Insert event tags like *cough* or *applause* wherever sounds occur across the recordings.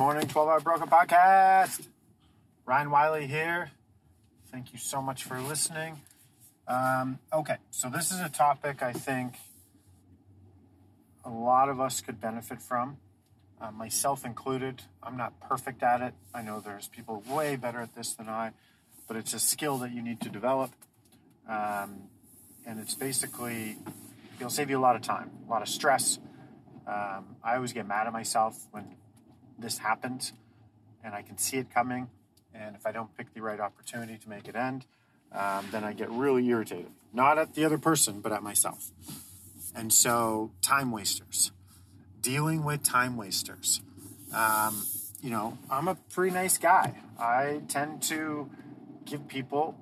Morning, 12 Hour Broker Podcast. Ryan Wiley here. Thank you so much for listening. Um, okay, so this is a topic I think a lot of us could benefit from, uh, myself included. I'm not perfect at it. I know there's people way better at this than I, but it's a skill that you need to develop. Um, and it's basically, it'll save you a lot of time, a lot of stress. Um, I always get mad at myself when this happens and I can see it coming. And if I don't pick the right opportunity to make it end, um, then I get really irritated. Not at the other person, but at myself. And so, time wasters, dealing with time wasters. Um, you know, I'm a pretty nice guy. I tend to give people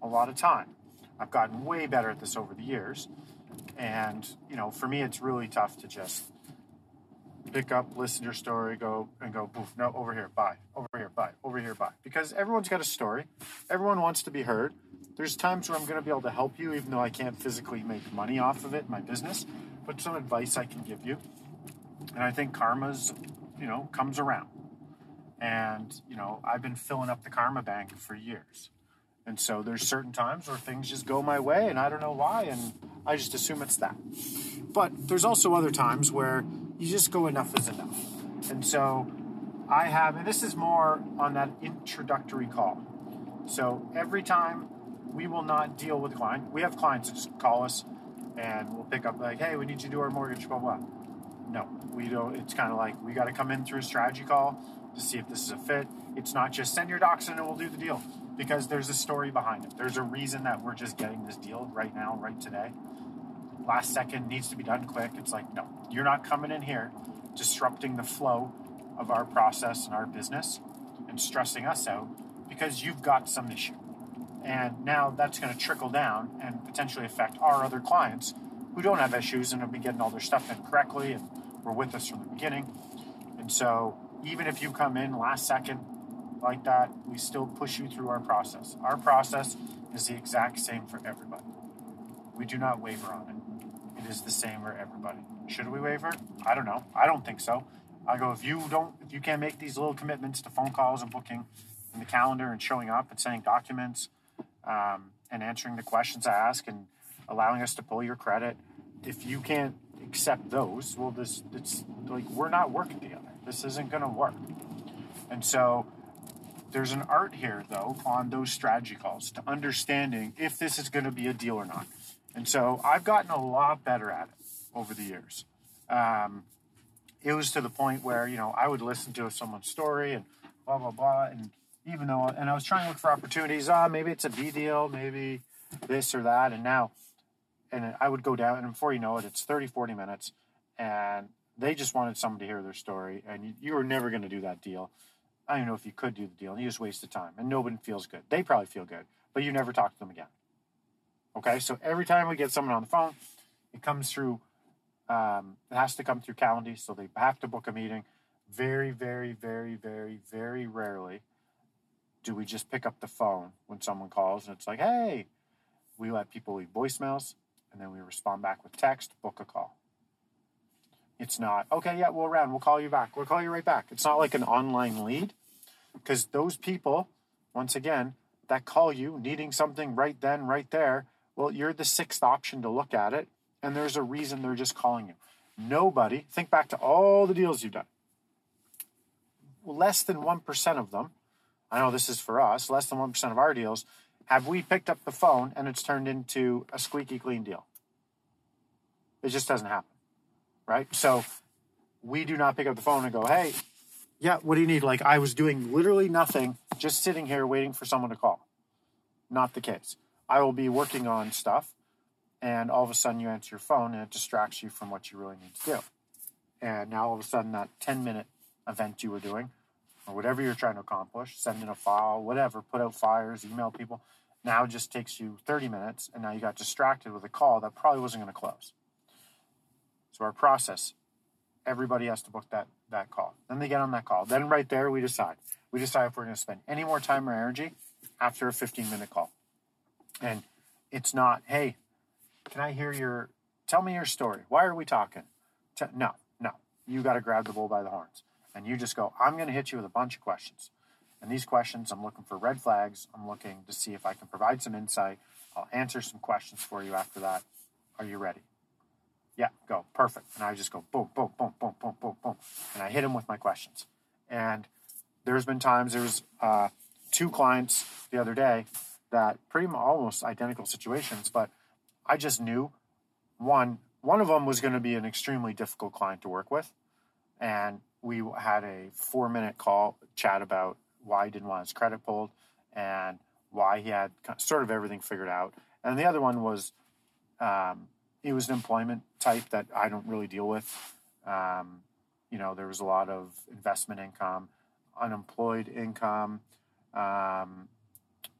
a lot of time. I've gotten way better at this over the years. And, you know, for me, it's really tough to just pick up, listen to your story, go and go, no, over here, bye, over here, bye, over here, bye. Because everyone's got a story. Everyone wants to be heard. There's times where I'm going to be able to help you, even though I can't physically make money off of it, my business, but some advice I can give you. And I think karma's, you know, comes around. And, you know, I've been filling up the karma bank for years. And so there's certain times where things just go my way and I don't know why and I just assume it's that. But there's also other times where you just go enough is enough. And so I have, and this is more on that introductory call. So every time we will not deal with a client, we have clients that just call us and we'll pick up like, hey, we need you to do our mortgage, blah, blah. No, we don't. It's kind of like we got to come in through a strategy call to see if this is a fit. It's not just send your docs in and we'll do the deal because there's a story behind it. There's a reason that we're just getting this deal right now, right today last second needs to be done quick. It's like, no, you're not coming in here disrupting the flow of our process and our business and stressing us out because you've got some issue. And now that's going to trickle down and potentially affect our other clients who don't have issues and have been getting all their stuff in correctly and were with us from the beginning. And so, even if you come in last second like that, we still push you through our process. Our process is the exact same for everybody. We do not waver on it it is the same for everybody. Should we waiver? I don't know. I don't think so. I go if you don't if you can't make these little commitments to phone calls and booking in the calendar and showing up and sending documents um, and answering the questions I ask and allowing us to pull your credit, if you can't accept those, well, this it's like we're not working together. This isn't going to work. And so there's an art here though on those strategy calls to understanding if this is going to be a deal or not. And so I've gotten a lot better at it over the years. Um, it was to the point where, you know, I would listen to someone's story and blah, blah, blah. And even though, and I was trying to look for opportunities, ah, maybe it's a B deal, maybe this or that. And now, and I would go down, and before you know it, it's 30, 40 minutes. And they just wanted someone to hear their story. And you, you were never going to do that deal. I don't know if you could do the deal, and you just wasted time. And nobody feels good. They probably feel good, but you never talk to them again. Okay, so every time we get someone on the phone, it comes through. Um, it has to come through Calendly, so they have to book a meeting. Very, very, very, very, very rarely do we just pick up the phone when someone calls and it's like, "Hey," we let people leave voicemails and then we respond back with text, book a call. It's not okay. Yeah, we'll round, We'll call you back. We'll call you right back. It's not like an online lead because those people, once again, that call you needing something right then, right there, well, you're the sixth option to look at it, and there's a reason they're just calling you. Nobody, think back to all the deals you've done. Less than 1% of them, I know this is for us, less than 1% of our deals, have we picked up the phone and it's turned into a squeaky clean deal. It just doesn't happen, right? So we do not pick up the phone and go, hey, yeah, what do you need? Like I was doing literally nothing, just sitting here waiting for someone to call. Not the case. I will be working on stuff, and all of a sudden you answer your phone and it distracts you from what you really need to do. And now all of a sudden that 10 minute event you were doing or whatever you're trying to accomplish, send in a file, whatever, put out fires, email people, now just takes you 30 minutes, and now you got distracted with a call that probably wasn't going to close. So our process, everybody has to book that that call. Then they get on that call. Then right there we decide. We decide if we're going to spend any more time or energy after a 15 minute call. And it's not, hey, can I hear your tell me your story. Why are we talking? no, no. You got to grab the bull by the horns. And you just go, I'm going to hit you with a bunch of questions. And these questions, I'm looking for red flags. I'm looking to see if I can provide some insight. I'll answer some questions for you after that. Are you ready? Yeah, go. Perfect. And I just go boom, boom, boom, boom, boom, boom, boom. And I hit him with my questions. And there's been times, there was uh, two clients the other day that pretty much almost identical situations, but I just knew one, one of them was going to be an extremely difficult client to work with. And we had a four minute call chat about why he didn't want his credit pulled and why he had sort of everything figured out. And the other one was um, it was an employment type that I don't really deal with. Um, you know, there was a lot of investment income, unemployed income. Um,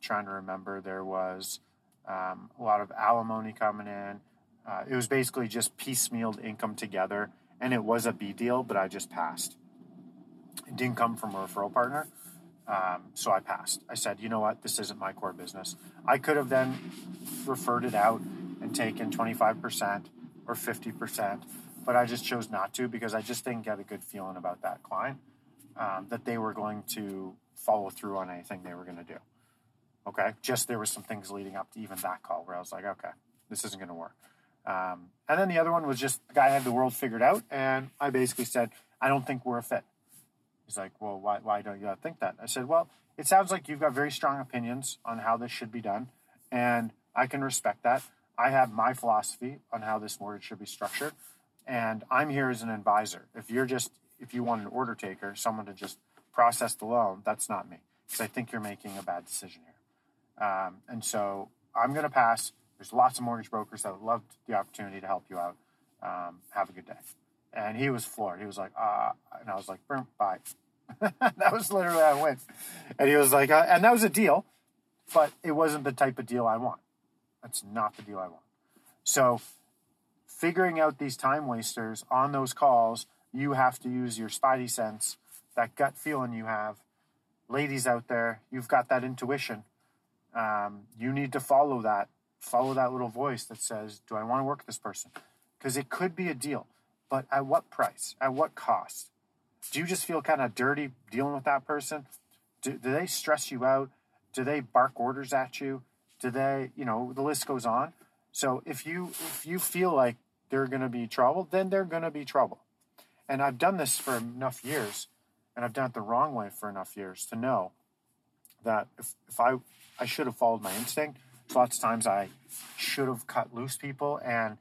trying to remember, there was um, a lot of alimony coming in. Uh, it was basically just piecemealed income together, and it was a B deal, but I just passed. It didn't come from a referral partner, um, so I passed. I said, you know what, this isn't my core business. I could have then referred it out and taken 25% or 50%, but I just chose not to because I just didn't get a good feeling about that client um, that they were going to follow through on anything they were going to do. Okay, just there was some things leading up to even that call where I was like, okay, this isn't going to work. Um, and then the other one was just the guy had the world figured out, and I basically said, I don't think we're a fit. He's like, well, why, why don't you think that? I said, well, it sounds like you've got very strong opinions on how this should be done, and I can respect that. I have my philosophy on how this mortgage should be structured, and I'm here as an advisor. If you're just if you want an order taker, someone to just process the loan, that's not me because I think you're making a bad decision here. Um, and so I'm going to pass. There's lots of mortgage brokers that would love the opportunity to help you out. Um, have a good day. And he was floored. He was like, uh, and I was like, bye. *laughs* that was literally how I went. And he was like, uh, and that was a deal, but it wasn't the type of deal I want. That's not the deal I want. So, figuring out these time wasters on those calls, you have to use your spidey sense, that gut feeling you have. Ladies out there, you've got that intuition. Um, you need to follow that. Follow that little voice that says, Do I want to work with this person? Because it could be a deal, but at what price? At what cost? Do you just feel kind of dirty dealing with that person? Do, do they stress you out? Do they bark orders at you? Do they, you know, the list goes on. So if you if you feel like they're going to be trouble, then they're going to be trouble. And I've done this for enough years, and I've done it the wrong way for enough years to know that if, if I I should have followed my instinct. Lots of times I should have cut loose people, and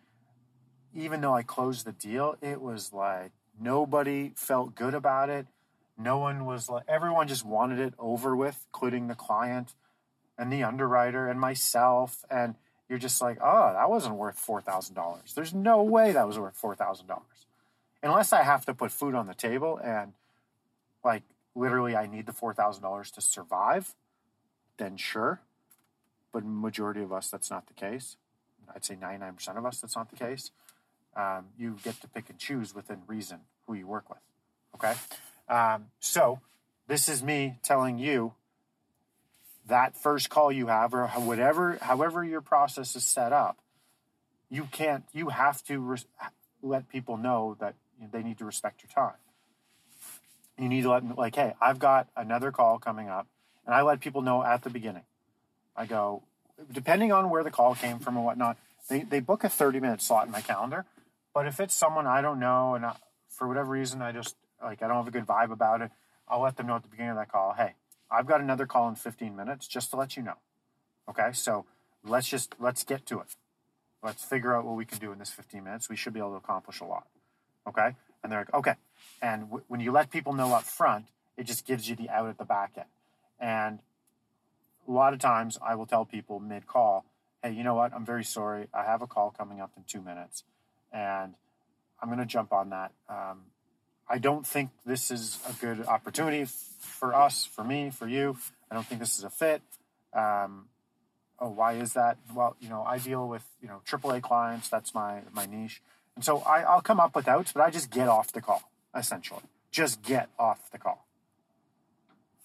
even though I closed the deal, it was like nobody felt good about it. No one was like everyone just wanted it over with, including the client and the underwriter and myself. And you're just like, oh, that wasn't worth $4,000. There's no way that was worth $4,000. Unless I have to put food on the table and, like, literally I need the $4,000 to survive, then sure. But majority of us, that's not the case. I'd say 99% of us, that's not the case. Um, you get to pick and choose within reason who you work with. Okay? Um, so, this is me telling you that first call you have or whatever however your process is set up you can't you have to res- let people know that they need to respect your time you need to let them like hey i've got another call coming up and i let people know at the beginning i go depending on where the call came from and whatnot they, they book a 30 minute slot in my calendar but if it's someone i don't know and I, for whatever reason i just like i don't have a good vibe about it i'll let them know at the beginning of that call hey I've got another call in 15 minutes just to let you know. Okay, so let's just let's get to it. Let's figure out what we can do in this 15 minutes. We should be able to accomplish a lot. Okay, and they're like, okay. And w- when you let people know up front, it just gives you the out at the back end. And a lot of times, I will tell people mid call, hey, you know what? I'm very sorry. I have a call coming up in two minutes, and I'm going to jump on that. Um, I don't think this is a good opportunity for us, for me, for you. I don't think this is a fit. Um, oh, why is that? Well, you know, I deal with you know AAA clients. That's my my niche, and so I, I'll come up with outs, but I just get off the call essentially. Just get off the call.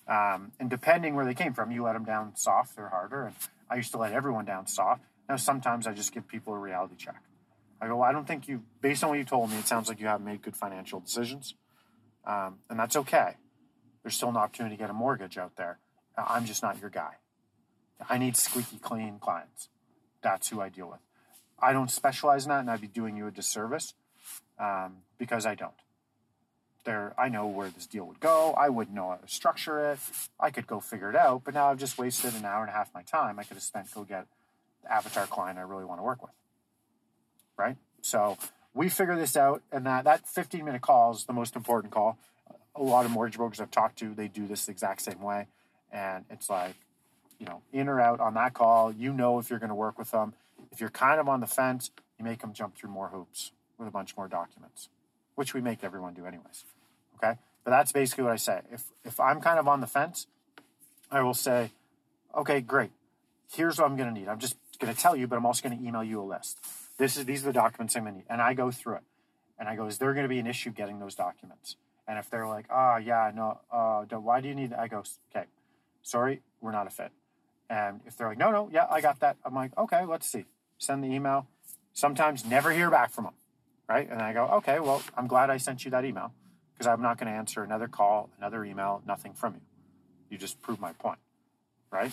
Um, and depending where they came from, you let them down soft or harder. And I used to let everyone down soft. Now sometimes I just give people a reality check. I go, well, I don't think you, based on what you told me, it sounds like you haven't made good financial decisions, um, and that's okay. There's still an opportunity to get a mortgage out there. I'm just not your guy. I need squeaky clean clients. That's who I deal with. I don't specialize in that, and I'd be doing you a disservice um, because I don't. There, I know where this deal would go. I wouldn't know how to structure it. I could go figure it out, but now I've just wasted an hour and a half of my time. I could have spent go get the avatar client I really want to work with. Right? So we figure this out, and that that 15 minute call is the most important call. A lot of mortgage brokers I've talked to, they do this exact same way, and it's like, you know, in or out on that call. You know if you're going to work with them. If you're kind of on the fence, you make them jump through more hoops with a bunch more documents, which we make everyone do anyways. Okay, but that's basically what I say. If if I'm kind of on the fence, I will say, okay, great. Here's what I'm going to need. I'm just going to tell you, but I'm also going to email you a list. This is these are the documents I'm going to need, and I go through it, and I go, is there going to be an issue getting those documents? And if they're like, oh yeah, no, uh, why do you need? That? I go, okay, sorry, we're not a fit. And if they're like, no, no, yeah, I got that, I'm like, okay, let's see. Send the email. Sometimes never hear back from them, right? And I go, okay, well, I'm glad I sent you that email because I'm not going to answer another call, another email, nothing from you. You just prove my point, right?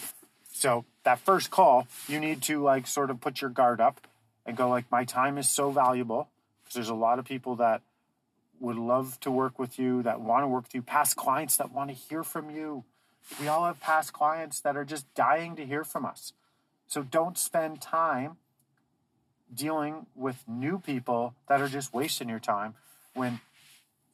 So that first call, you need to like sort of put your guard up and go like, my time is so valuable because there's a lot of people that would love to work with you, that want to work with you, past clients that want to hear from you. We all have past clients that are just dying to hear from us. So don't spend time dealing with new people that are just wasting your time when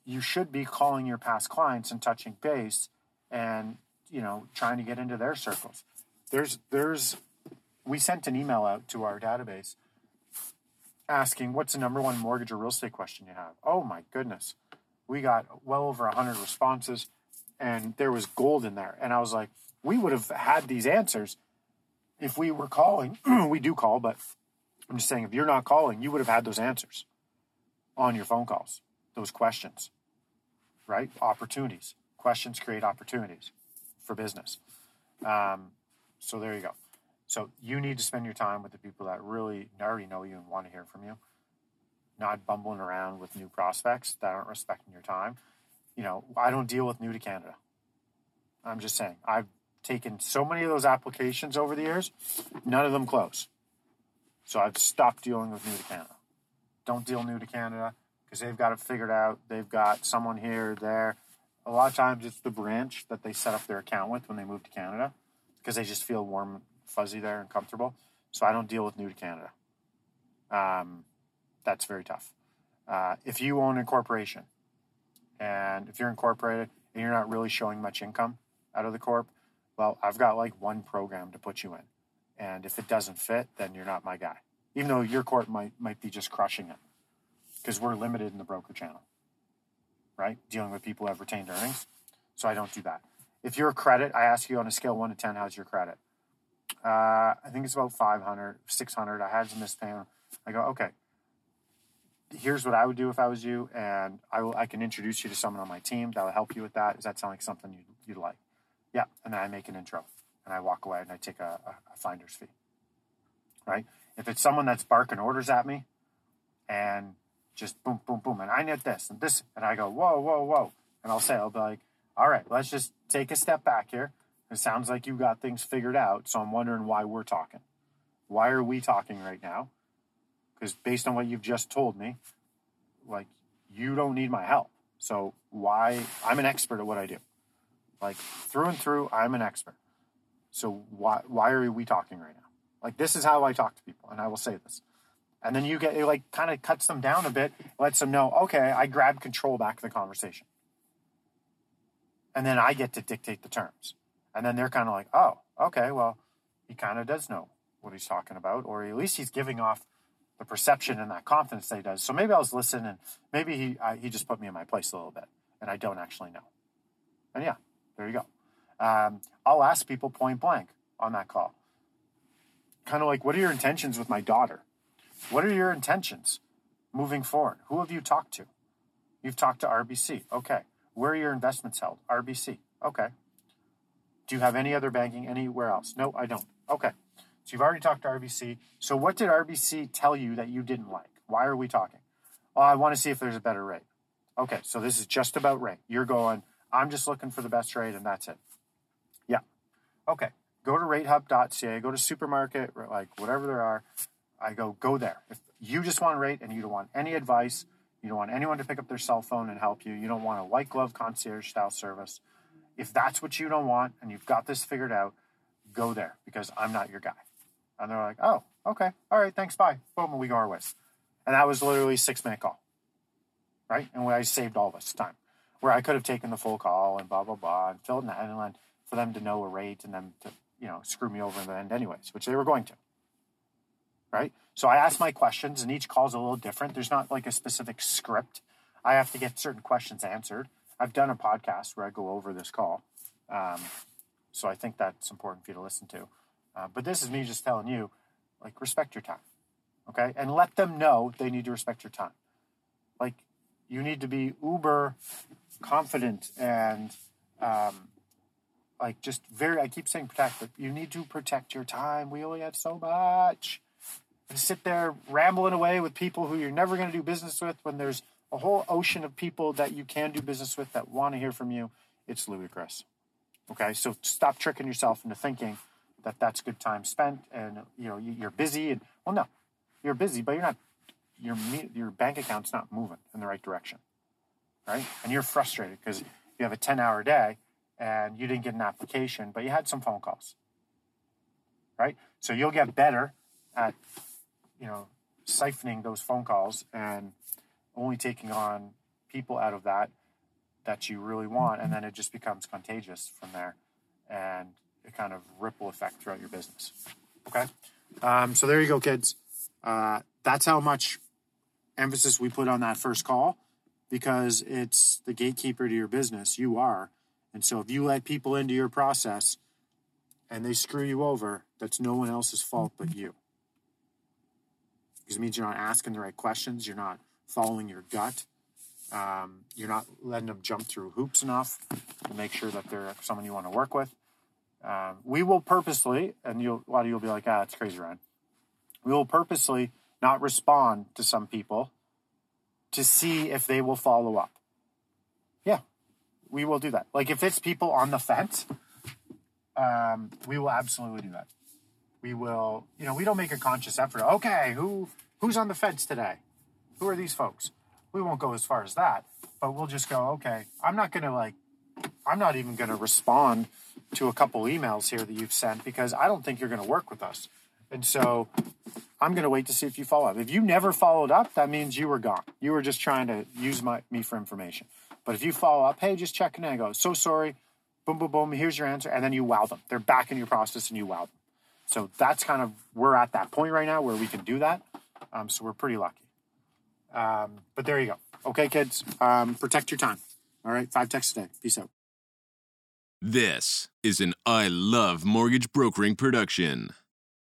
you should be calling your past clients and touching base and you know trying to get into their circles. There's there's we sent an email out to our database asking what's the number one mortgage or real estate question you have? Oh my goodness. We got well over 100 responses and there was gold in there. And i was like we would have had these answers if we were calling. *clears throat* We do call but i'm just saying if you're not calling you would have had those answers on your phone calls those questions right? Opportunities. Questions create opportunities for business. Um, so there you go. So you need to spend your time with the people that really already know you and want to hear from you, not bumbling around with new prospects that aren't respecting your time. You know, I don't deal with new to Canada. I'm just saying, I've taken so many of those applications over the years, none of them close. So I've stopped dealing with new to Canada. Don't deal new to Canada because they've got it figured out. They've got someone here, there. A lot of times it's the branch that they set up their account with when they move to Canada because they just feel warm, fuzzy there and comfortable. So I don't deal with new to Canada. Um, that's very tough. Uh, if you own a corporation and if you're incorporated and you're not really showing much income out of the corp, well, I've got like one program to put you in. And if it doesn't fit, then you're not my guy. Even though your court might might be just crushing it because we're limited in the broker channel, right? Dealing with people who have retained earnings. So I don't do that. If you're a credit, I ask you on a scale one to 10, how's your credit? Uh, I think it's about 500, 600. I had some missed payment. I go, okay, here's what I would do if I was you. And I, will, I can introduce you to someone on my team that will help you with that. Does that sound like something you'd, you'd like? Yeah. And then I make an intro and I walk away and I take a, a, finder's fee, right? If it's someone that's barking orders at me and just boom, boom, boom, and I need this and this, and I go, whoa, whoa, whoa, and I'll say, I'll be like, all right, let's just take a step back here. It sounds like you got things figured out, so I'm wondering why we're talking. Why are we talking right now? Because based on what you've just told me, like you don't need my help. So why? I'm an expert at what I do. Like through and through, I'm an expert. So why why are we talking right now? Like this is how I talk to people, and I will say this. And then you get, it like kind of cuts them down a bit, lets them know, okay, I grab control back of the conversation. And then I get to dictate the terms. And then they're kind of like, oh, okay, well, he kind of does know what he's talking about, or at least he's giving off the perception and that confidence that he does. So maybe I was listening, and maybe he I, he just put me in my place a little bit, and I don't actually know. And yeah, there you go. Um, I'll ask people point blank on that call, kind of like, "What are your intentions with my daughter? What are your intentions moving forward? Who have you talked to? You've talked to RBC, okay. Where are your investments held? RBC, okay. Do you have any other banking anywhere else? No, I don't. Okay. So you've already talked to RBC. So what did RBC tell you that you didn't like? Why are we talking? Well, I want to see if there's a better rate. Okay, so this is just about rate. You're going, I'm just looking for the best rate and that's it. Okay. Go to ratehub.ca, go to supermarket, like whatever there are. I go, go there. If you just want rate and you don't want any advice, you don't want anyone to pick up their cell phone and help you, you don't want a white glove concierge style service. If that's what you don't want and you've got this figured out, go there because I'm not your guy. And they're like, oh, okay. All right. Thanks. Bye. Boom. And we go our ways. And that was literally a six minute call. Right. And I saved all this time where I could have taken the full call and blah, blah, blah, and filled in the and then for them to know a rate and them to, you know, screw me over in the end anyways, which they were going to. Right. So I ask my questions and each call is a little different. There's not like a specific script. I have to get certain questions answered. I've done a podcast where I go over this call. Um, so I think that's important for you to listen to. Uh, but this is me just telling you, like, respect your time, okay? And let them know they need to respect your time. Like, you need to be uber confident and, um, like, just very, I keep saying protect, but you need to protect your time. We only have so much. And sit there rambling away with people who you're never going to do business with when there's a whole ocean of people that you can do business with that want to hear from you. It's ludicrous. Okay, so stop tricking yourself into thinking that that's good time spent and you know you're busy and well no you're busy but you're not your your bank account's not moving in the right direction right and you're frustrated because you have a 10 hour day and you didn't get an application but you had some phone calls right so you'll get better at you know siphoning those phone calls and only taking on people out of that that you really want and then it just becomes contagious from there and a kind of ripple effect throughout your business. Okay. Um, so there you go, kids. Uh, that's how much emphasis we put on that first call because it's the gatekeeper to your business. You are. And so if you let people into your process and they screw you over, that's no one else's fault but you. Because it means you're not asking the right questions, you're not following your gut, um, you're not letting them jump through hoops enough to make sure that they're someone you want to work with. Um, we will purposely, and a lot of you will be like, ah, it's crazy, Ryan. We will purposely not respond to some people to see if they will follow up. We will do that. Like if it's people on the fence, um, we will absolutely do that. We will, you know, we don't make a conscious effort. Okay, who who's on the fence today? Who are these folks? We won't go as far as that, but we'll just go. Okay, I'm not to like, I'm not even to respond to a couple emails here that you've sent because I don't think you're to work with us. And so I'm going to wait to see if you follow up. If you never followed up, that means you were gone. You were just trying to use my, me for information. But if you follow up, hey, just checking in, I go, so sorry, boom, boom, boom, here's your answer. And then you wow them. They're back in your process and you wow them. So that's kind of, we're at that point right now where we can do that. Um, so we're pretty lucky. Um, but there you go. Okay, kids, um, protect your time. All right, five texts a day. Peace out. This is an I Love Mortgage Brokering production.